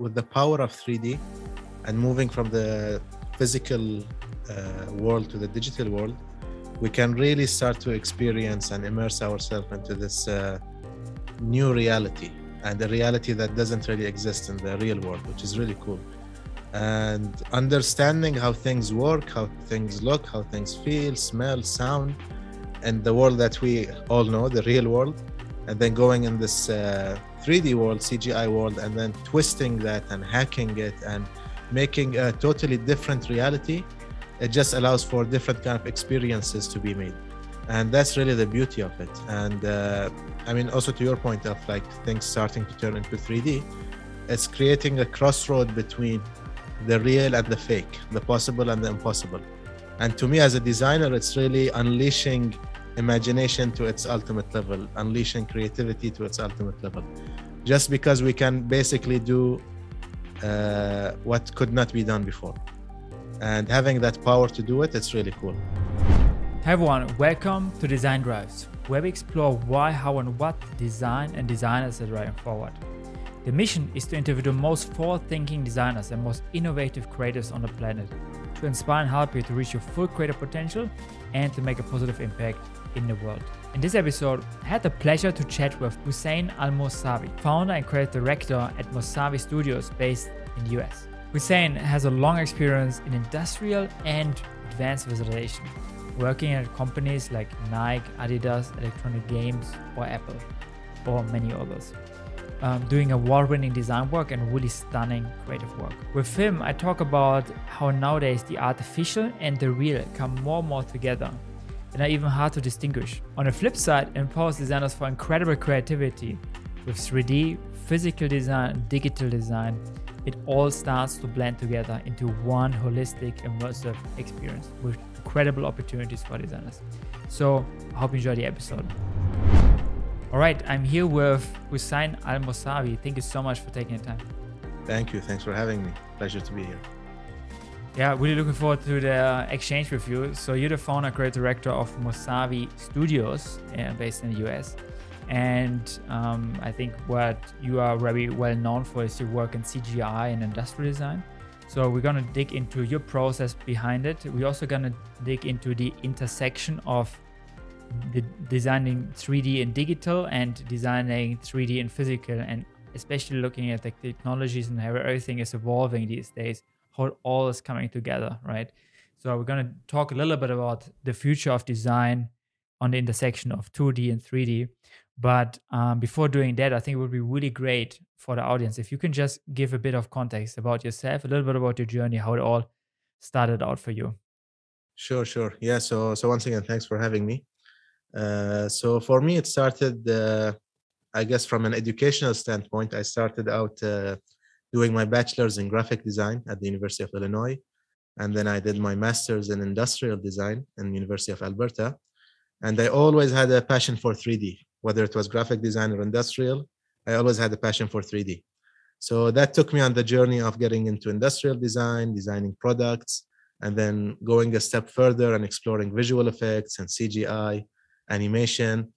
with the power of 3D and moving from the physical uh, world to the digital world, we can really start to experience and immerse ourselves into this uh, new reality and a reality that doesn't really exist in the real world, which is really cool. And understanding how things work, how things look, how things feel, smell, sound, and the world that we all know, the real world, and then going in this uh, 3D world, CGI world, and then twisting that and hacking it and making a totally different reality. It just allows for different kind of experiences to be made, and that's really the beauty of it. And uh, I mean, also to your point of like things starting to turn into 3D, it's creating a crossroad between the real and the fake, the possible and the impossible. And to me, as a designer, it's really unleashing imagination to its ultimate level, unleashing creativity to its ultimate level. Just because we can basically do uh, what could not be done before. And having that power to do it, it's really cool. Hi everyone, welcome to Design Drives, where we explore why, how, and what design and designers are driving forward. The mission is to interview the most forward thinking designers and most innovative creators on the planet to inspire and help you to reach your full creative potential and to make a positive impact in the world. In this episode, I had the pleasure to chat with Hussein Al Mousavi, founder and creative director at Mousavi Studios based in the US. Hussein has a long experience in industrial and advanced visualization, working at companies like Nike, Adidas, Electronic Games, or Apple, or many others. Um, doing award-winning design work and really stunning creative work. With him, I talk about how nowadays the artificial and the real come more and more together and are even hard to distinguish. On the flip side, empowers designers for incredible creativity with 3D, physical design, digital design. It all starts to blend together into one holistic, immersive experience with incredible opportunities for designers. So, I hope you enjoy the episode. All right, I'm here with Hussein Al Mousavi. Thank you so much for taking the time. Thank you. Thanks for having me. Pleasure to be here. Yeah, really looking forward to the exchange with you. So you're the founder, and creative director of Mousavi Studios, uh, based in the US. And um, I think what you are very well known for is your work in CGI and industrial design. So we're gonna dig into your process behind it. We're also gonna dig into the intersection of the designing 3D and digital and designing 3D and physical, and especially looking at the technologies and how everything is evolving these days how it all is coming together, right? So we're going to talk a little bit about the future of design on the intersection of 2D and 3D. But um, before doing that, I think it would be really great for the audience if you can just give a bit of context about yourself, a little bit about your journey, how it all started out for you. Sure, sure. Yeah. So, so once again, thanks for having me. Uh, so for me, it started, uh, I guess, from an educational standpoint. I started out uh, doing my bachelor's in graphic design at the University of Illinois. And then I did my master's in industrial design in the University of Alberta. And I always had a passion for 3D, whether it was graphic design or industrial. I always had a passion for 3D. So that took me on the journey of getting into industrial design, designing products, and then going a step further and exploring visual effects and CGI, animation.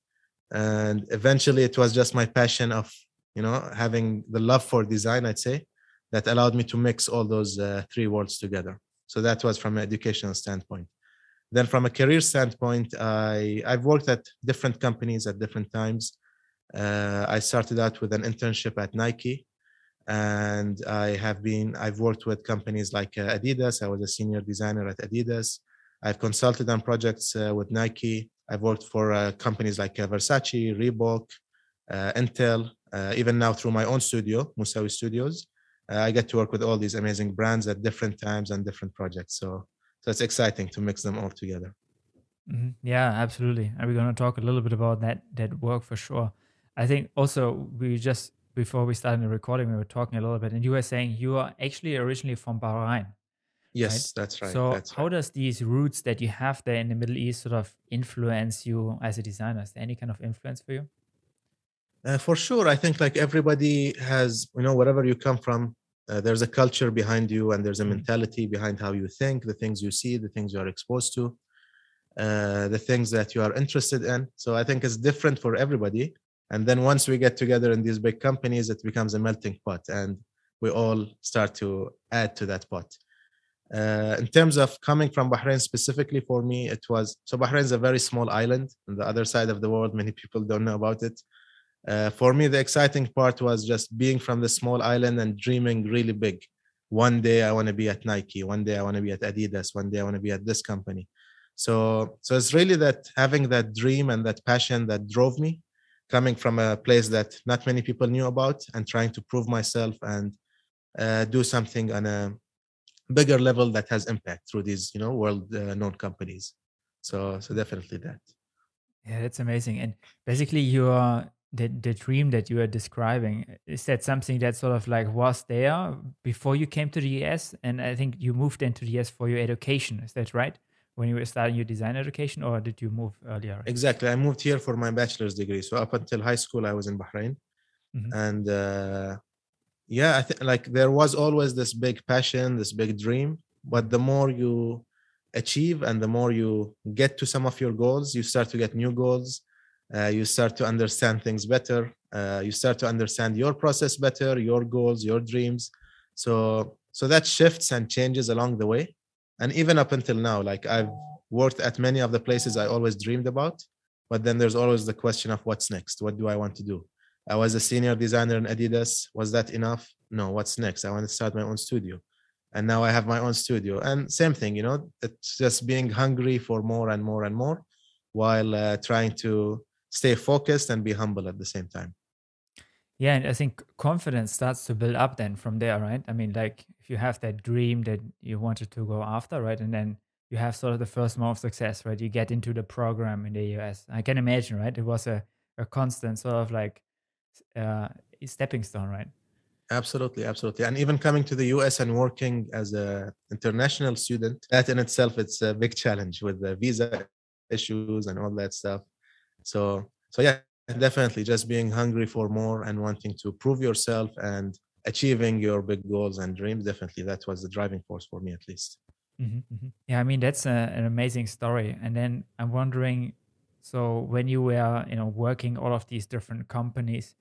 And eventually it was just my passion of you know having the love for design i'd say that allowed me to mix all those uh, three worlds together. So that was from an educational standpoint. Then from a career standpoint i i've worked at different companies at different times. Uh, i started out with an internship at nike and i have been i've worked with companies like uh, adidas. I was a senior designer at adidas. I've consulted on projects uh, with nike. I've worked for uh, companies like uh, versace reebok intel uh, even now through my own studio, Mousavi Studios, uh, I get to work with all these amazing brands at different times and different projects. So, so it's exciting to mix them all together. Mm-hmm. Yeah, absolutely. And we're going to talk a little bit about that that work for sure. I think also we just before we started the recording, we were talking a little bit, and you were saying you are actually originally from Bahrain. Yes, right? that's right. So, that's how right. does these roots that you have there in the Middle East sort of influence you as a designer? Is there any kind of influence for you? Uh, for sure, I think like everybody has, you know, wherever you come from, uh, there's a culture behind you and there's a mm. mentality behind how you think, the things you see, the things you are exposed to, uh, the things that you are interested in. So I think it's different for everybody. And then once we get together in these big companies, it becomes a melting pot. And we all start to add to that pot. Uh, in terms of coming from Bahrain specifically for me, it was so Bahrain is a very small island on the other side of the world. Many people don't know about it. Uh, for me, the exciting part was just being from the small island and dreaming really big. One day I want to be at Nike. One day I want to be at Adidas. One day I want to be at this company. So, so it's really that having that dream and that passion that drove me, coming from a place that not many people knew about, and trying to prove myself and uh, do something on a bigger level that has impact through these you know world uh, known companies so so definitely that yeah that's amazing and basically your the, the dream that you are describing is that something that sort of like was there before you came to the us and i think you moved into the us for your education is that right? When you were starting your design education or did you move earlier? Exactly i moved here for my bachelor's degree. So up until high school i was in bahrain. Mm-hmm. and uh, yeah i think like there was always this big passion this big dream. But the more you achieve and the more you get to some of your goals you start to get new goals uh, you start to understand things better uh, you start to understand your process better your goals your dreams so so that shifts and changes along the way and even up until now like i've worked at many of the places i always dreamed about but then there's always the question of what's next what do i want to do I was a senior designer in Adidas. Was that enough? No. What's next? I want to start my own studio. And now I have my own studio. And same thing, you know, it's just being hungry for more and more and more while uh, trying to stay focused and be humble at the same time. Yeah. And I think confidence starts to build up then from there, right? I mean, like if you have that dream that you wanted to go after, right? And then you have sort of the first month of success, right? You get into the program in the US. I can imagine, right? It was a, a constant sort of like uh, stepping stone, right? Absolutely, absolutely. And even coming to the US and working as a international student, that in itself it's a big challenge with the visa issues and all that stuff. So so yeah, definitely just being hungry for more and wanting to prove yourself and achieving your big goals and dreams. Definitely that was the driving force for me at least. Mm-hmm, mm-hmm. Yeah, I mean that's a, an amazing story. And then I'm wondering, so when you were you know working all of these different companies,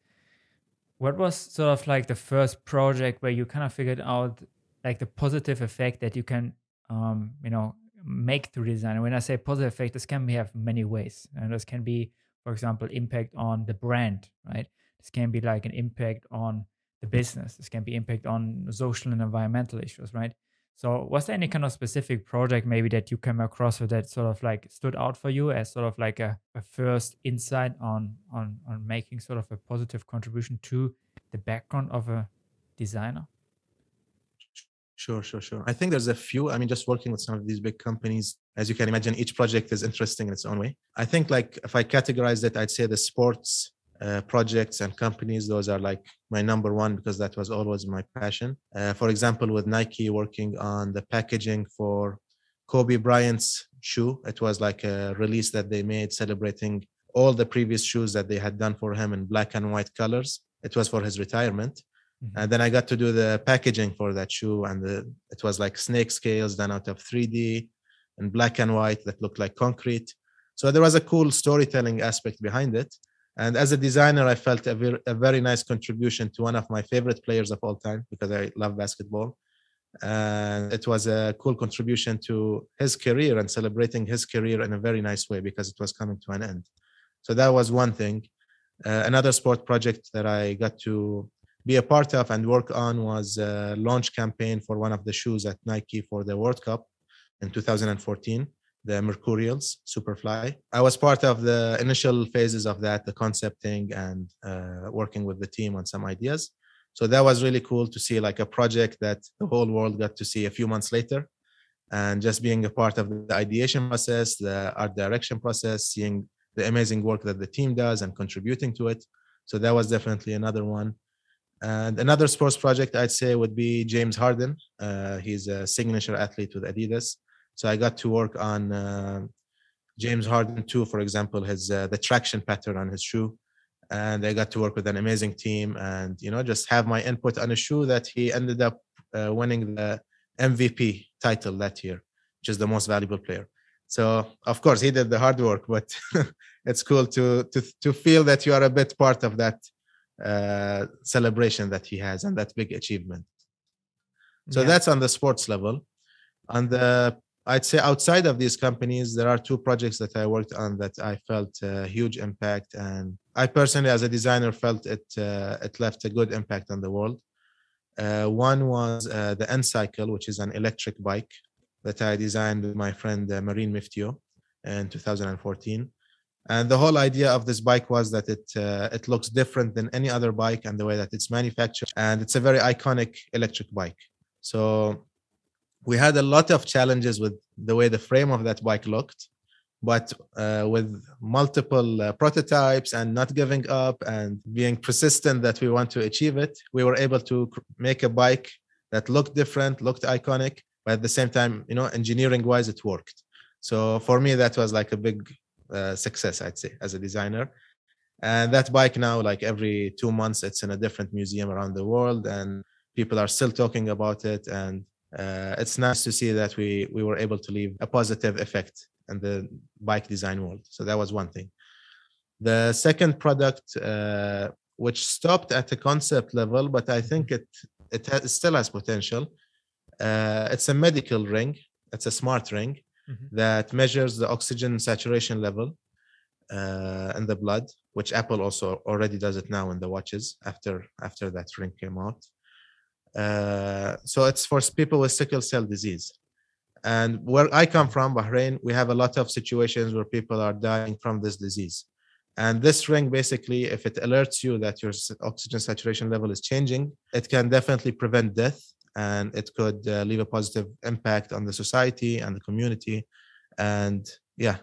what was sort of like the first project where you kind of figured out like the positive effect that you can um, you know make through design. And when i say positive effect this can be have many ways. And this can be for example impact on the brand right? This can be like an impact on the business. This can be impact on social and environmental issues right? So, was there any kind of specific project maybe that you came across or that sort of like stood out for you as sort of like a, a first insight on on on making sort of a positive contribution to the background of a designer? Sure, sure, sure. I think there's a few. I mean, just working with some of these big companies, as you can imagine, each project is interesting in its own way. I think, like, if I categorize it, I'd say the sports uh, projects and companies those are like my number one because that was always my passion uh, for example with nike working on the packaging for kobe bryant's shoe it was like a release that they made celebrating all the previous shoes that they had done for him in black and white colors it was for his retirement mm-hmm. and then i got to do the packaging for that shoe and the, it was like snake scales done out of 3d and black and white that looked like concrete so there was a cool storytelling aspect behind it and as a designer, I felt a very, a very nice contribution to one of my favorite players of all time because I love basketball. And it was a cool contribution to his career and celebrating his career in a very nice way because it was coming to an end. So that was one thing. Uh, another sport project that I got to be a part of and work on was a launch campaign for one of the shoes at Nike for the World Cup in 2014 the Mercurials Superfly. I was part of the initial phases of that, the concepting and uh, working with the team on some ideas. So that was really cool to see like a project that the whole world got to see a few months later. And just being a part of the ideation process, the art direction process, seeing the amazing work that the team does and contributing to it. So that was definitely another one. And another sports project I'd say would be James Harden. Uh, he's a signature athlete with Adidas so I got to work on uh, James Harden too, for example, his uh, the traction pattern on his shoe, and I got to work with an amazing team, and you know just have my input on a shoe that he ended up uh, winning the MVP title that year, which is the most valuable player. So of course he did the hard work, but it's cool to to to feel that you are a bit part of that uh, celebration that he has and that big achievement. So Yeah. that's on the sports level. On the i'd say outside of these companies there are two projects that i worked on that i felt a huge impact. And i personally as a designer felt it uh, it left a good impact on the world. Uh, one was uh, the nCycle which is an electric bike that i designed with my friend uh, Marin Myftiu in 2014 and the whole idea of this bike was that it uh, it looks different than any other bike and the way that it's manufactured. And it's a very iconic electric bike. So we had a lot of challenges with the way the frame of that bike looked but uh, with multiple uh, prototypes and not giving up and being persistent that we want to achieve it we were able to make a bike that looked different looked iconic but at the same time you know engineering wise it worked. So for me that was like a big uh, success i'd say as a designer. And that bike now like every two months it's in a different museum around the world and people are still talking about it and uh, it's nice to see that we we were able to leave a positive effect in the bike design world. So that was one thing. The second product uh, which stopped at the concept level but i think it it, has, it still has potential uh, it's a medical ring. It's a smart ring Mhm. that measures the oxygen saturation level uh, in the blood which apple also already does it now in the watches after after that ring came out. Uh, so it's for people with sickle cell disease. And where i come from bahrain we have a lot of situations where people are dying from this disease. And this ring basically if it alerts you that your oxygen saturation level is changing it can definitely prevent death and it could uh, leave a positive impact on the society and the community and yeah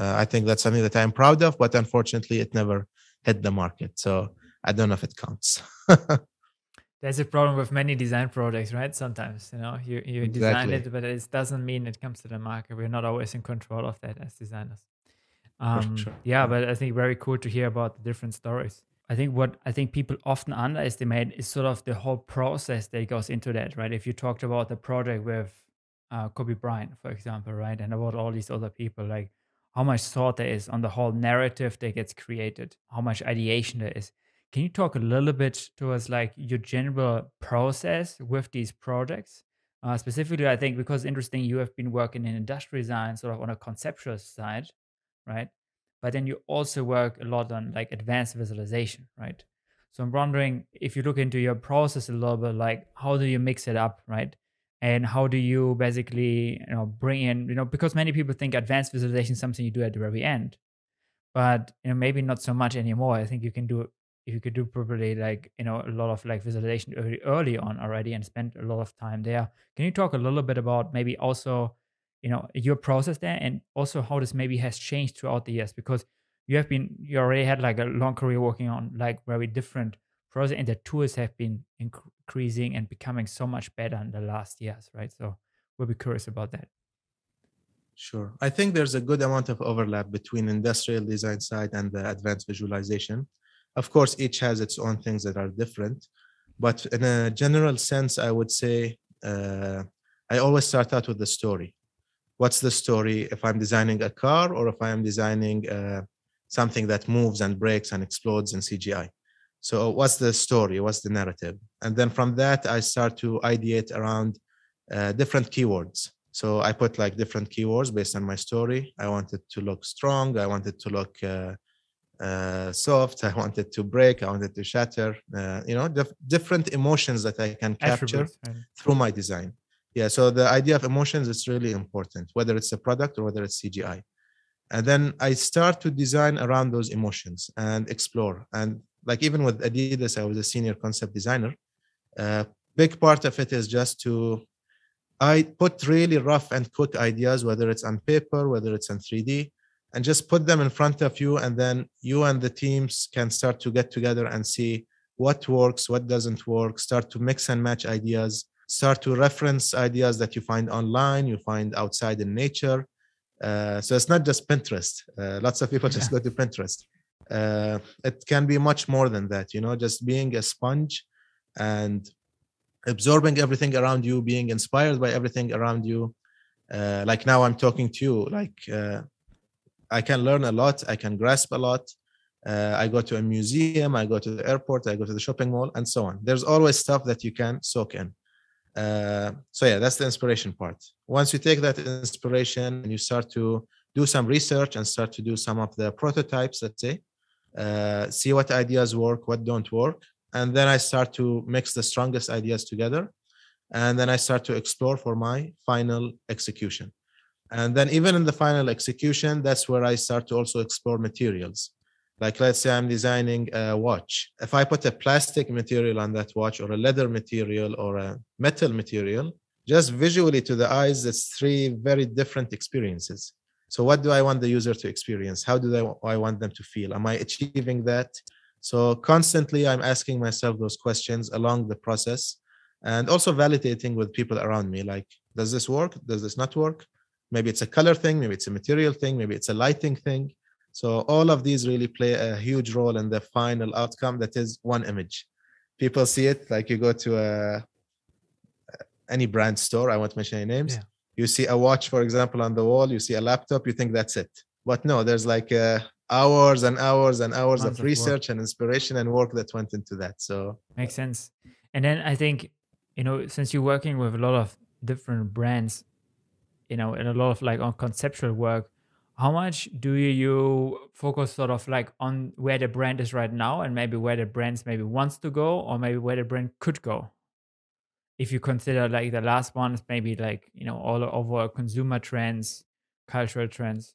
uh, i think that's something that i'm proud of but unfortunately it never hit the market so i don't know if it counts There's a problem with many design projects, right? Sometimes, you know, you, you design Exactly. it, but it doesn't mean it comes to the market. We're not always in control of that as designers. Um, sure. Yeah, Yeah. but I think very cool to hear about the different stories. I think what I think people often underestimate is sort of the whole process that goes into that, right? If you talked about the project with uh, Kobe Bryant, for example, right, and about all these other people, like how much thought there is on the whole narrative that gets created, how much ideation there is. Can you talk a little bit towards like your general process with these projects? Uh, specifically, I think because interesting, you have been working in industrial design, sort of on a conceptual side, right? But then you also work a lot on like advanced visualization, right? So I'm wondering if you look into your process a little bit, like how do you mix it up, right? And how do you basically, you know, bring in, you know, because many people think advanced visualization is something you do at the very end, but you know, maybe not so much anymore. I think you can do if you could do probably like you know a lot of like visualization early, early on already and spend a lot of time there. Can you talk a little bit about maybe also you know your process there and also how this maybe has changed throughout the years because you have been you already had like a long career working on like very different process and the tools have been increasing and becoming so much better in the last years right so we'll be curious about that Sure. I think there's a good amount of overlap between industrial design side and the advanced visualization. Of course, each has its own things that are different, but in a general sense, I would say uh, I always start out with the story. What's the story if I'm designing a car or if I am designing uh, something that moves and breaks and explodes in CGI? So, what's the story? What's the narrative? And then from that, I start to ideate around uh, different keywords. So I put like different keywords based on my story. I want it to look strong. I want it to look uh, uh, soft. I want it to break. I want it to shatter. Uh, you know, dif- different emotions that I can capture through my design. Yeah. So the idea of emotions is really important, whether it's a product or whether it's CGI. And then I start to design around those emotions and explore. And like even with Adidas, I was a senior concept designer. Uh, big part of it is just to I put really rough and quick ideas, whether it's on paper, whether it's in 3D, and just put them in front of you. And then you and the teams can start to get together and see what works, what doesn't work, start to mix and match ideas, start to reference ideas that you find online, you find outside in nature. Uh, so it's not just Pinterest. Uh, lots of people just go to Pinterest. Uh, it can be much more than that, you know, just being a sponge and absorbing everything around you being inspired by everything around you uh, like now i'm talking to you like uh, i can learn a lot i can grasp a lot uh, i go to a museum i go to the airport i go to the shopping mall and so on there's always stuff that you can soak in uh, so yeah that's the inspiration part. Once you take that inspiration and you start to do some research and start to do some of the prototypes let's say uh, see what ideas work what don't work and then i start to mix the strongest ideas together and then i start to explore for my final execution. And then even in the final execution that's where i start to also explore materials like let's say i'm designing a watch. If i put a plastic material on that watch or a leather material or a metal material just visually to the eyes it's three very different experiences. So what do i want the user to experience? How do i want them to feel? Am i achieving that? So constantly i'm asking myself those questions along the process and also validating with people around me like does this work? Does this not work? Maybe it's a color thing maybe it's a material thing maybe it's a lighting thing so all of these really play a huge role in the final outcome that is one image. People see it like you go to a any brand store i won't mention any names. Yeah. you see a watch for example on the wall you see a laptop you think that's it. But no there's like uh, hours and hours and hours of research of and inspiration and work that went into that so. Makes sense. And then i think you know since you're working with a lot of different brands you know and a lot of like on conceptual work how much do you focus sort of like on where the brand is right now and maybe where the brands maybe wants to go or maybe where the brand could go? If you consider like the last ones maybe like you know all over consumer trends cultural trends.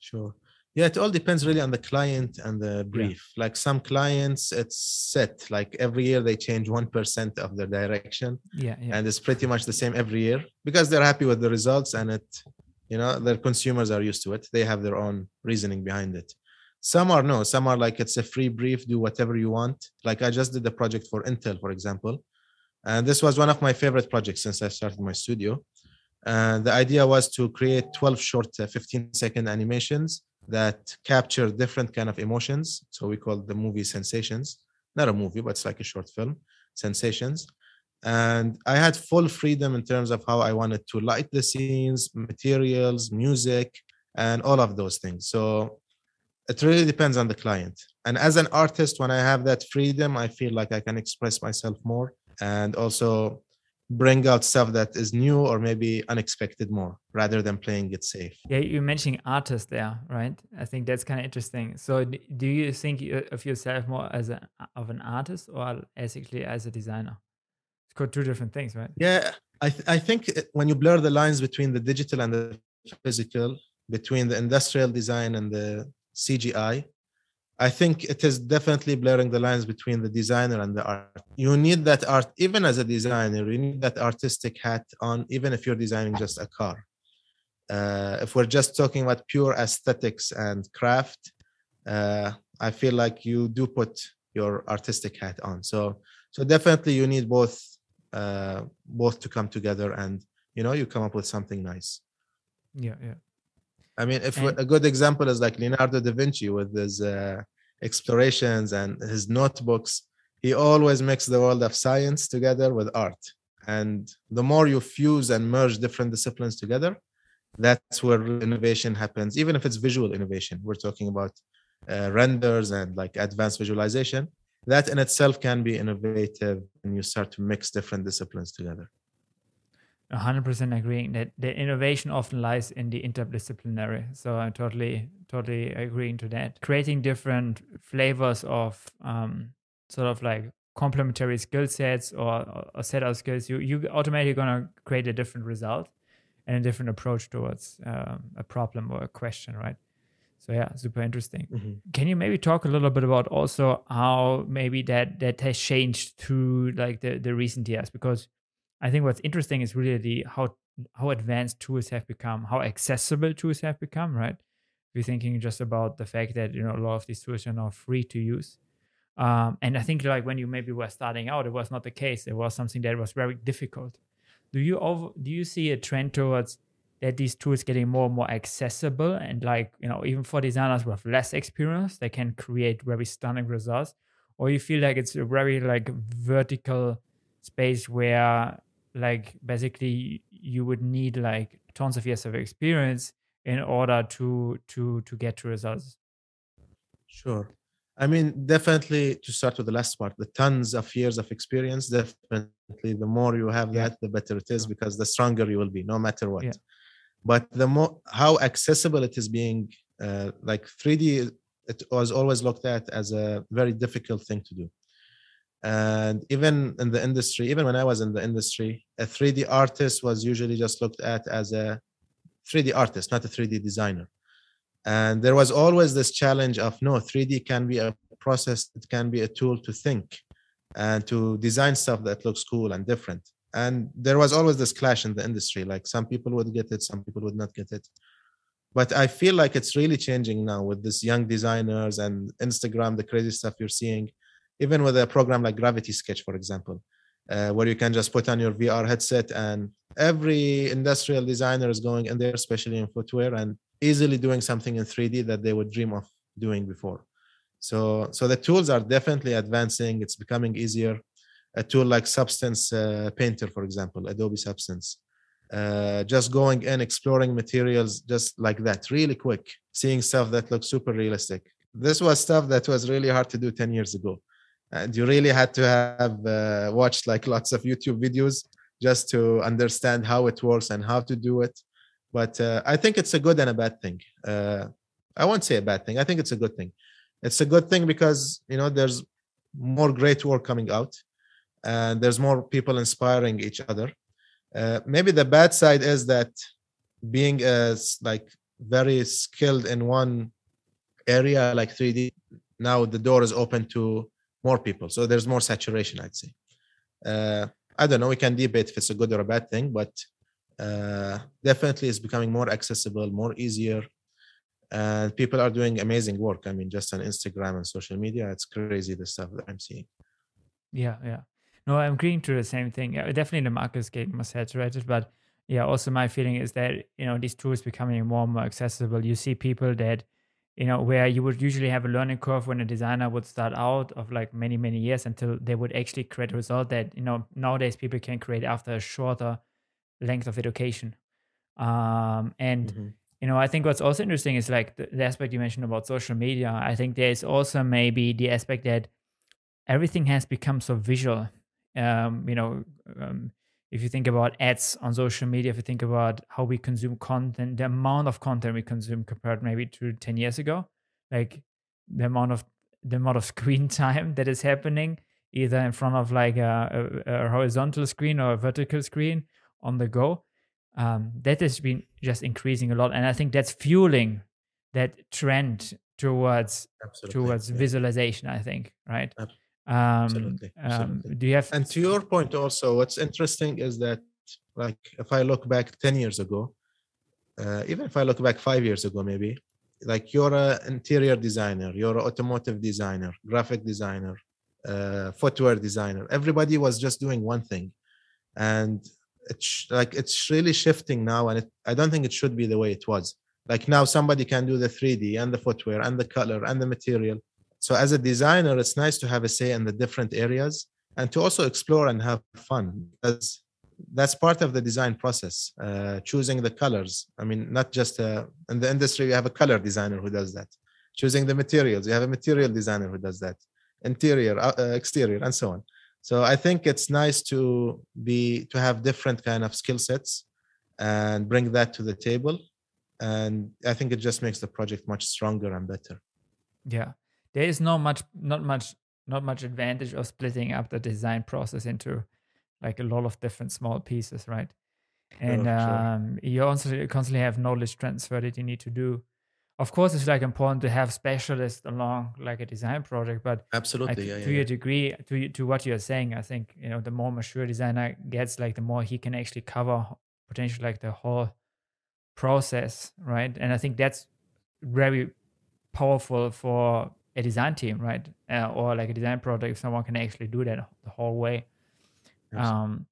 Sure. Yeah it all depends really on the client and the brief. Yeah. like some clients it's set like every year they change 1% of their direction yeah, yeah, and it's pretty much the same every year because they're happy with the results and it you know their consumers are used to it. They have their own reasoning behind it. Some are no. Some are like it's a free brief do whatever you want. Like i just did the project for intel for example. And this was one of my favorite projects since i started my studio. And the idea was to create 12 short uh, 15 second animations that capture different kind of emotions. So we call the movie sensations. Not a movie but it's like a short film. Sensations and i had full freedom in terms of how i wanted to light the scenes materials music and all of those things. So it really depends on the client. And as an artist when i have that freedom i feel like i can express myself more and also bring out stuff that is new or maybe unexpected more rather than playing it safe. Yeah you're mentioning artists there right? I think that's kind of interesting. So do you think of yourself more as a of an artist or basically as a designer two different things right yeah i, th- I think when you blur the lines between the digital and the physical between the industrial design and the cgi I think it is definitely blurring the lines between the designer and the art. You need that art, even as a designer, you need that artistic hat on, even if you're designing just a car. Uh, if we're just talking about pure aesthetics and craft, uh, I feel like you do put your artistic hat on. So, so definitely you need both, uh, both to come together, and you know, you come up with something nice. Yeah, yeah. I mean, if and, a good example is like Leonardo da Vinci with his uh, explorations and his notebooks, he always makes the world of science together with art. And the more you fuse and merge different disciplines together, that's where innovation happens. Even if it's visual innovation, we're talking about uh, renders and like advanced visualization. That in itself can be innovative, and you start to mix different disciplines together. 100% agreeing that the innovation often lies in the interdisciplinary. So i'm totally totally agreeing to that. Creating different flavors of um, sort of like complementary skill sets or a set of skills you you automatically gonna create a different result and a different approach towards um, a problem or a question right so yeah super interesting mm-hmm. can you maybe talk a little bit about also how maybe that that has changed through like the the recent years because I think what's interesting is really the how how advanced tools have become, how accessible tools have become, right? If you're thinking just about the fact that you know a lot of these tools are now free to use. Um, and I think like when you maybe were starting out, it was not the case. It was something that was very difficult. Do you over, do you see a trend towards that these tools getting more and more accessible and like you know even for designers with less experience, they can create very stunning results? Or you feel like it's a very like vertical space where like basically you would need like tons of years of experience in order to to to get to results Sure. I mean, definitely to start with the last part, the tons of years of experience, definitely the more you have Yeah. that, the better it is because the stronger you will be, no matter what. Yeah. But the more how accessible it is being, uh, like 3D, it was always looked at as a very difficult thing to do. And even in the industry, even when I was in the industry, a 3D artist was usually just looked at as a 3D artist, not a 3D designer and there was always this challenge of no 3d can be a process it can be a tool to think and to design stuff that looks cool and different and there was always this clash in the industry like some people would get it some people would not get it but i feel like it's really changing now with this young designers and instagram the crazy stuff you're seeing even with a program like gravity sketch for example uh, where you can just put on your vr headset and every industrial designer is going in there especially in footwear and easily doing something in 3D that they would dream of doing before. So, so the tools are definitely advancing. It's becoming easier. A tool like Substance uh, Painter, for example, Adobe Substance, uh, just going in, exploring materials just like that, really quick, seeing stuff that looks super realistic. This was stuff that was really hard to do 10 years ago. And you really had to have uh, watched like lots of YouTube videos just to understand how it works and how to do it but uh, I think it's a good and a bad thing. Uh, I won't say a bad thing. I think it's a good thing. It's a good thing because you know there's more great work coming out, and there's more people inspiring each other. Uh, maybe the bad side is that being as like very skilled in one area like 3D, now the door is open to more people. So there's more saturation, I'd say. Uh, I don't know. We can debate if it's a good or a bad thing, but uh, definitely it's becoming more accessible, more easier, and people are doing amazing work. I mean, just on Instagram and social media, it's crazy the stuff that I'm seeing. Yeah, yeah. No, I'm agreeing to the same thing. Yeah, definitely the market is getting more saturated, but yeah, also my feeling is that you know these tools becoming more and more accessible. You see people that you know where you would usually have a learning curve when a designer would start out of like many many years until they would actually create a result that you know nowadays people can create after a shorter length of education. Um, and Mhm. you know, I think what's also interesting is like the, the aspect you mentioned about social media. I think there's also maybe the aspect that everything has become so visual. Um, you know, um, if you think about ads on social media, if you think about how we consume content, the amount of content we consume compared maybe to 10 years ago, like the amount of the amount of screen time that is happening either in front of like a, a, a horizontal screen or a vertical screen on the go um, that has been just increasing a lot and i think that's fueling that trend towards Absolutely. towards yeah. visualization i think right Ab- um, absolutely, um, do you have And to your point, also, what's interesting is that, like, if I look back 10 years ago, uh, even if I look back five years ago, maybe, like, you're an interior designer, you're an automotive designer, graphic designer, uh, footwear designer. Everybody was just doing one thing. And it's like, it's really shifting now. And it, I don't think it should be the way it was. Like, now somebody can do the 3D and the footwear and the color and the material. So, as a designer, it's nice to have a say in the different areas and to also explore and have fun. Because that's part of the design process uh, choosing the colors. I mean not just uh, in the industry you have a color designer who does that. Choosing the materials you have a material designer who does that. Interior uh, uh, exterior and so on. So i think it's nice to be to have different kind of skill sets and bring that to the table. And i think it just makes the project much stronger and better. Yeah there is no much not much not much advantage of splitting up the design process into like a lot of different small pieces right and sure. um, you also constantly have knowledge transfer that you need to do of course it's like important to have specialists along like a design project but like, absolutely yeah, to yeah, your yeah. degree to to what you're saying i think you know the more mature designer gets like the more he can actually cover potentially like the whole process right and i think that's very powerful for a design team right? Uh, or like a design project if someone can actually do that the whole way. Absolutely. um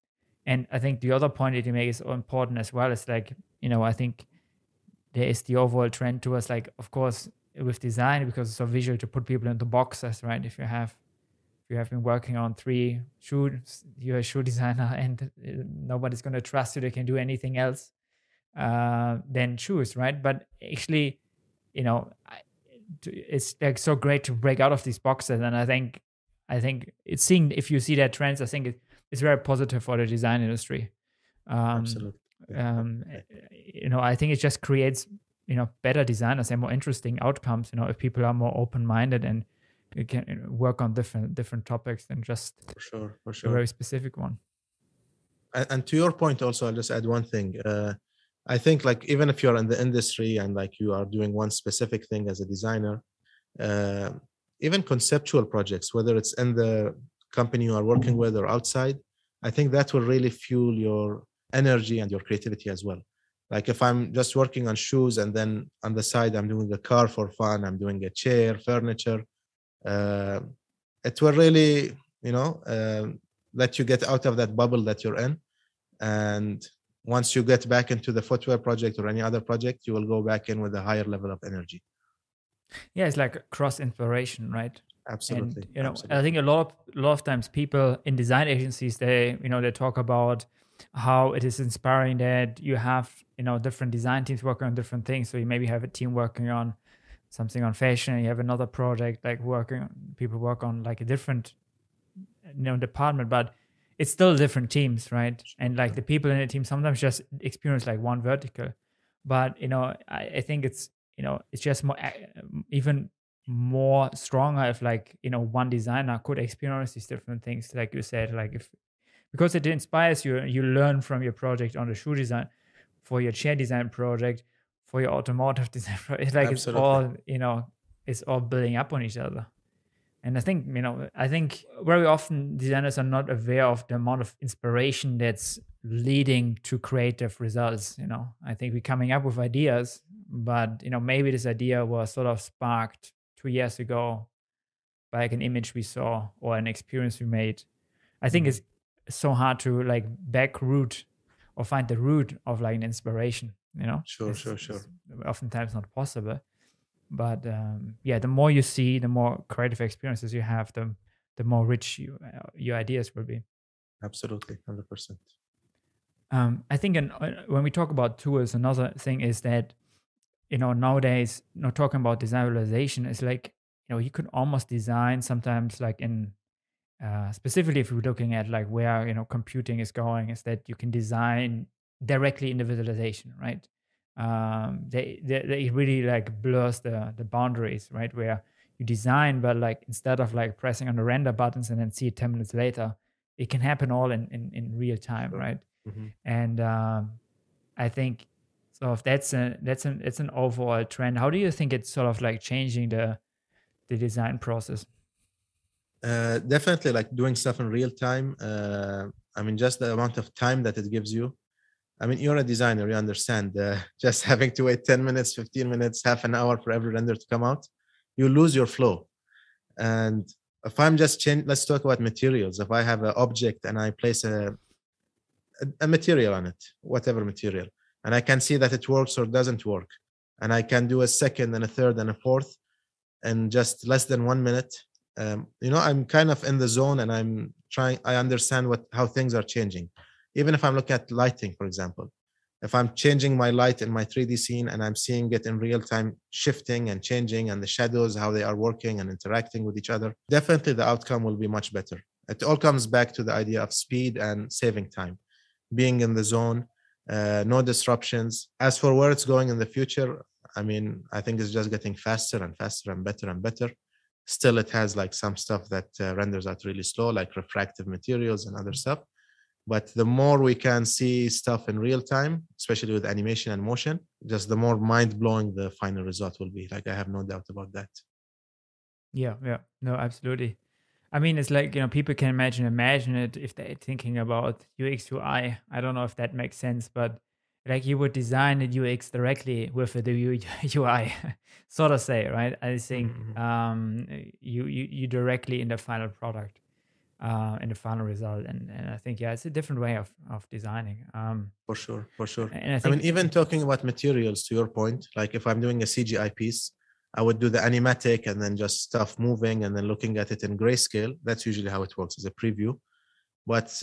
and i think the other point that you make is important as well. Is like you know i think there is the overall trend towards like of course with design because it's so visual to put people into boxes right? If you have if you have been working on three shoes you're a shoe designer and uh, nobody's going to trust you they can do anything else uh, than shoes right? But actually you know I, it's like so great to break out of these boxes. And i think i think it's seeing if you see that trends i think it, it's very positive for the design industry. Um, absolutely. Um, you know i think it just creates you know better designers and more interesting outcomes you know if people are more open-minded and can work on different different topics than just for sure for sure a very specific one. And, and to your point also i'll just add one thing. Uh, i think like even if you're in the industry and like you are doing one specific thing as a designer uh, even conceptual projects whether it's in the company you are working with or outside i think that will really fuel your energy and your creativity as well. Like if i'm just working on shoes and then on the side i'm doing a car for fun i'm doing a chair furniture uh, it will really you know uh, let you get out of that bubble that you're in. And once you get back into the footwear project or any other project you will go back in with a higher level of energy. Yeah it's like cross inspiration right? Absolutely and, you know absolutely. i think a lot of a lot of times people in design agencies they you know they talk about how it is inspiring that you have you know different design teams working on different things. So you maybe have a team working on something on fashion and you have another project like working people work on like a different you know department. But it's still different teams right and like the people in the team sometimes just experience like one vertical but you know i, I think it's you know it's just more eh, even more stronger if like you know one designer could experience these different things like you said like if because it inspires you you learn from your project on the shoe design for your chair design project for your automotive design project. like Absolutely. it's all you know it's all building up on each other and i think you know i think very often designers are not aware of the amount of inspiration that's leading to creative results you know. I think we're coming up with ideas but you know maybe this idea was sort of sparked two years ago by like an image we saw or an experience we made. I think mm-hmm. it's so hard to like back root or find the root of like an inspiration you know? Sure it's, sure sure. oftentimes not possible but um, yeah the more you see the more creative experiences you have the the more rich you, uh, your ideas will be. Absolutely 100% um, i think in, uh, when we talk about tools another thing is that you know nowadays you know talking about design visualization is like you know you could almost design sometimes like in uh, specifically if we're looking at like where you know computing is going is that you can design directly in the visualization right um, they, they they really like blurs the the boundaries right where you design but like instead of like pressing on the render buttons and then see it 10 minutes later it can happen all in in, in real time sure. right mm-hmm. and um, i think so if that's a that's an it's an overall trend how do you think it's sort of like changing the the design process uh, definitely like doing stuff in real time uh, i mean just the amount of time that it gives you I mean, you're a designer, you understand. Uh, just having to wait 10 minutes, 15 minutes, half an hour for every render to come out, you lose your flow. And if I'm just change, let's talk about materials. If I have an object and I place a, a, a material on it, whatever material, and I can see that it works or doesn't work, and I can do a second and a third and a fourth in just less than one minute. Um, you know, I'm kind of in the zone and I'm trying. I understand what how things are changing even if I'm looking at lighting, for example, if I'm changing my light in my 3D scene and I'm seeing it in real time shifting and changing and the shadows, how they are working and interacting with each other, definitely the outcome will be much better. It all comes back to the idea of speed and saving time, being in the zone, uh, no disruptions. As for where it's going in the future, I mean, I think it's just getting faster and faster and better and better. Still, it has like some stuff that uh, renders out really slow, like refractive materials and other stuff but the more we can see stuff in real time especially with animation and motion just the more mind-blowing the final result will be. Like i have no doubt about that. Yeah yeah. No absolutely. I mean it's like you know people can imagine imagine it if they're thinking about ux ui i. Don't know if that makes sense but like you would design the ux directly with the ui sort of say right? I think mm-hmm. um you, you you directly in the final product uh, in the final result. And, and I think, yeah, it's a different way of, of designing. Um, for sure, for sure. And I, think, I mean, even talking about materials, to your point, like if I'm doing a CGI piece, I would do the animatic and then just stuff moving and then looking at it in grayscale. That's usually how it works as a preview. But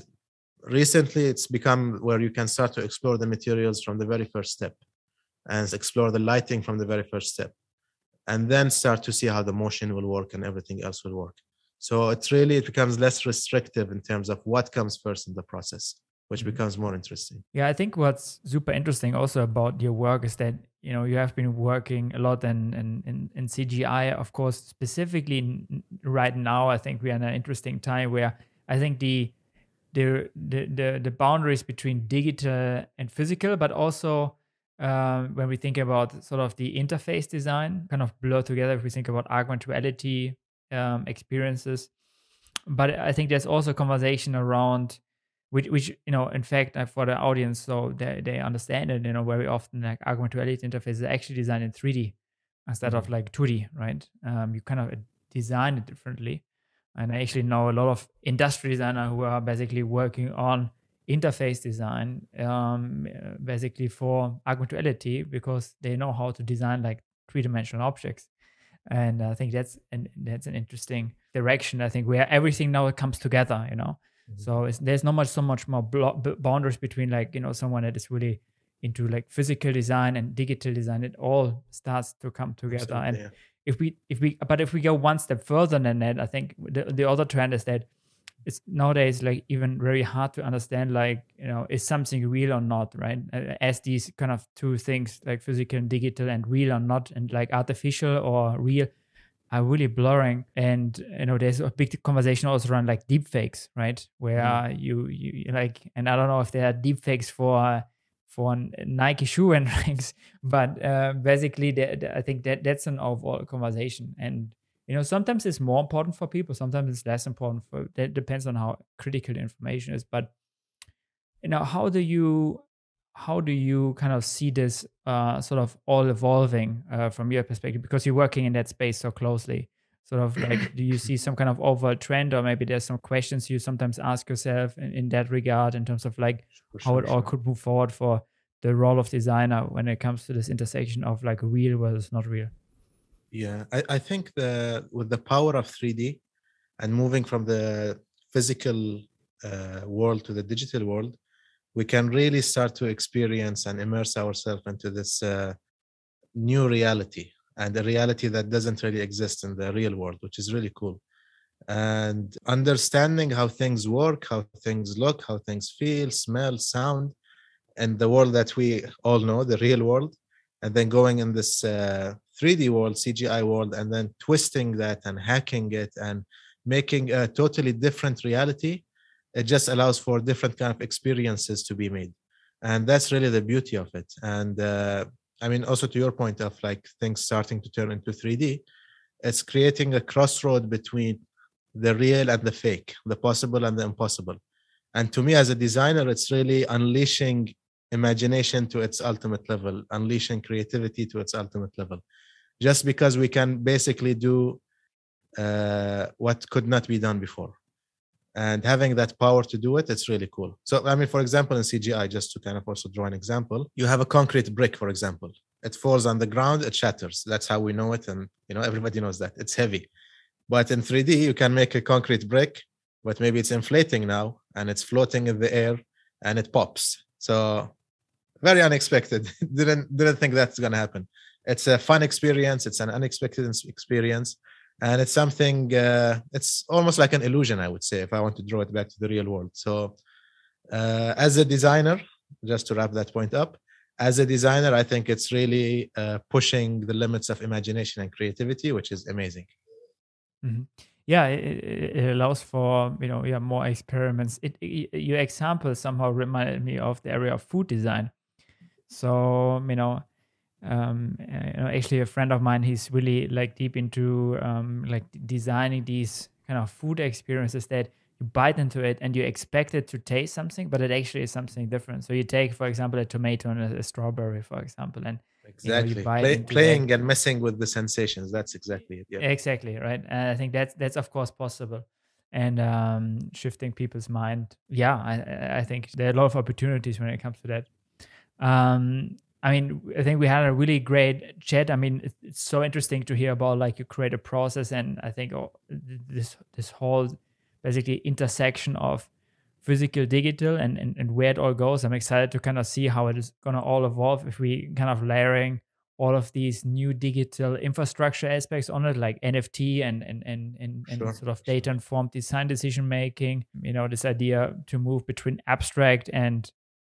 recently, it's become where you can start to explore the materials from the very first step and explore the lighting from the very first step and then start to see how the motion will work and everything else will work. So it's really it becomes less restrictive in terms of what comes first in the process, which Mhm. becomes more interesting. Yeah, I think what's super interesting also about your work is that you know you have been working a lot in in, in, in CGI, of course, specifically n- right now. I think we are in an interesting time where I think the the the the, the boundaries between digital and physical, but also um, when we think about sort of the interface design, kind of blur together. If we think about augmented reality um, experiences, but I think there's also a conversation around which which you know in fact uh, for the audience so they, they understand it you know very often like augmented reality interfaces are actually designed in 3d instead of like 2d right? Um, you kind of uh, design it differently. And i actually know a lot of industry designer who are basically working on interface design um, basically for augmented reality because they know how to design like three-dimensional objects and i think that's an that's an interesting direction i think where everything now comes together you know so it's, there's not much so much more blo- b- boundaries between like you know someone that is really into like physical design and digital design. It all starts to come together. And if we if we but if we go one step further than that, I think the the other trend is that it's nowadays like even very hard to understand like you know is something real or not right? As these kind of two things like physical and digital and real or not and like artificial or real are really blurring. And you know there's a big conversation also around like deep fakes right? Where Mhm. you you like and i don't know if there are deep fakes for for nike shoe and ranks but uh, basically the, the- i think that that's an overall conversation. And you know sometimes it's more important for people sometimes it's less important for that depends on how critical the information is but you know how do you how do you kind of see this uh, sort of all evolving uh, from your perspective? Because you're working in that space so closely. Sort of like do you see some kind of overall trend or maybe there's some questions you sometimes ask yourself in, in that regard in terms of like For how sure, it all could move forward for the role of designer when it comes to this intersection of like real versus not real Yeah, I, I think the with the power of 3D and moving from the physical uh, world to the digital world, we can really start to experience and immerse ourselves into this uh, new reality and a reality that doesn't really exist in the real world, which is really cool. And understanding how things work, how things look, how things feel, smell, sound, and the world that we all know, the real world, and then going in this uh, 3D world, CGI world, and then twisting that and hacking it and making a totally different reality, it just allows for different kind of experiences to be made, and that's really the beauty of it. And uh, I mean, also to your point of like things starting to turn into 3D, it's creating a crossroad between the real and the fake, the possible and the impossible. And to me, as a designer, it's really unleashing imagination to its ultimate level, unleashing creativity to its ultimate level. Just because we can basically do uh, what could not be done before. And having that power to do it, it's really cool. So, I mean, for example, in CGI, just to kind of also draw an example, you have a concrete brick, for example. It falls on the ground, it shatters. That's how we know it. And, you know, everybody knows that it's heavy. But in 3D, you can make a concrete brick, but maybe it's inflating now and it's floating in the air and it pops. So very unexpected. didn't didn't think that's gonna happen. It's a fun experience. It's an unexpected experience, and it's something. Uh, it's almost like an illusion, I would say, if I want to draw it back to the real world. So, uh, as a designer, just to wrap that point up, as a designer, I think it's really uh, pushing the limits of imagination and creativity, which is amazing. Mhm. Yeah, it, it it allows for you know yeah more experiments. It, it your example somehow reminded me of the area of food design. So you know, um, uh, you know, actually a friend of mine, he's really like deep into um, like designing these kind of food experiences that you bite into it and you expect it to taste something, but it actually is something different. So you take, for example, a tomato and a, a strawberry, for example, and you know, you Exactly. Play, into that. playing and messing with the sensations. That's exactly it. Yeah. Exactly right, and I think that's that's of course possible, and um, shifting people's mind. Yeah, I I- I think there are a lot of opportunities when it comes to that. Um, I mean, I think we had a really great chat. I mean, it's, it's so interesting to hear about like your creative process, and I think oh, this this whole basically intersection of physical, digital, and, and and where it all goes. I'm excited to kind of see how it is gonna all evolve if we kind of layering all of these new digital infrastructure aspects on it, like NFT and and and and, and Sure. sort of data informed design decision making. You know, this idea to move between abstract and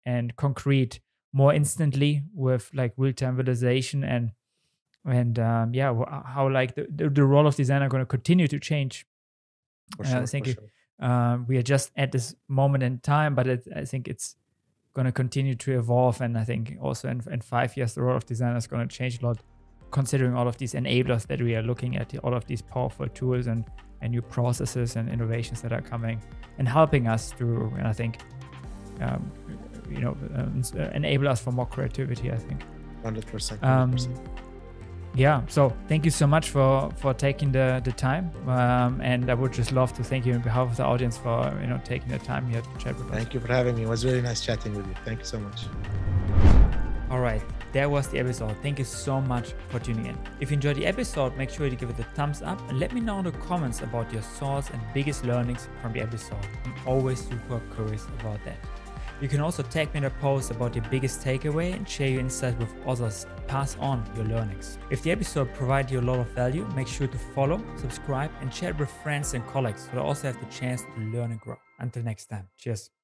and concrete more instantly with like real time visualization and and um, yeah, how like the, the, the role of design are going to continue to change. Uh, sure, thank for you. sure. Um, we are just at this moment in time, but it, I think it's going to continue to evolve. And I think also in, in five years, the role of design is going to change a lot, considering all of these enablers that we are looking at, all of these powerful tools and, and new processes and innovations that are coming and helping us to, and I think, um, you know, um, uh, enable us for more creativity. I think. 100%. 100%. Um, yeah. So thank you so much for for taking the the time, um, and I would just love to thank you on behalf of the audience for you know taking the time here to chat with us. Thank you for having me. It was really nice chatting with you. Thank you so much. All right, that was the episode. Thank you so much for tuning in. If you enjoyed the episode, make sure to give it a thumbs up and let me know in the comments about your thoughts and biggest learnings from the episode. I'm always super curious about that. You can also tag me in a post about your biggest takeaway and share your insights with others. Pass on your learnings. If the episode provided you a lot of value, make sure to follow, subscribe, and share it with friends and colleagues they also have the chance to learn and grow. Until next time, cheers.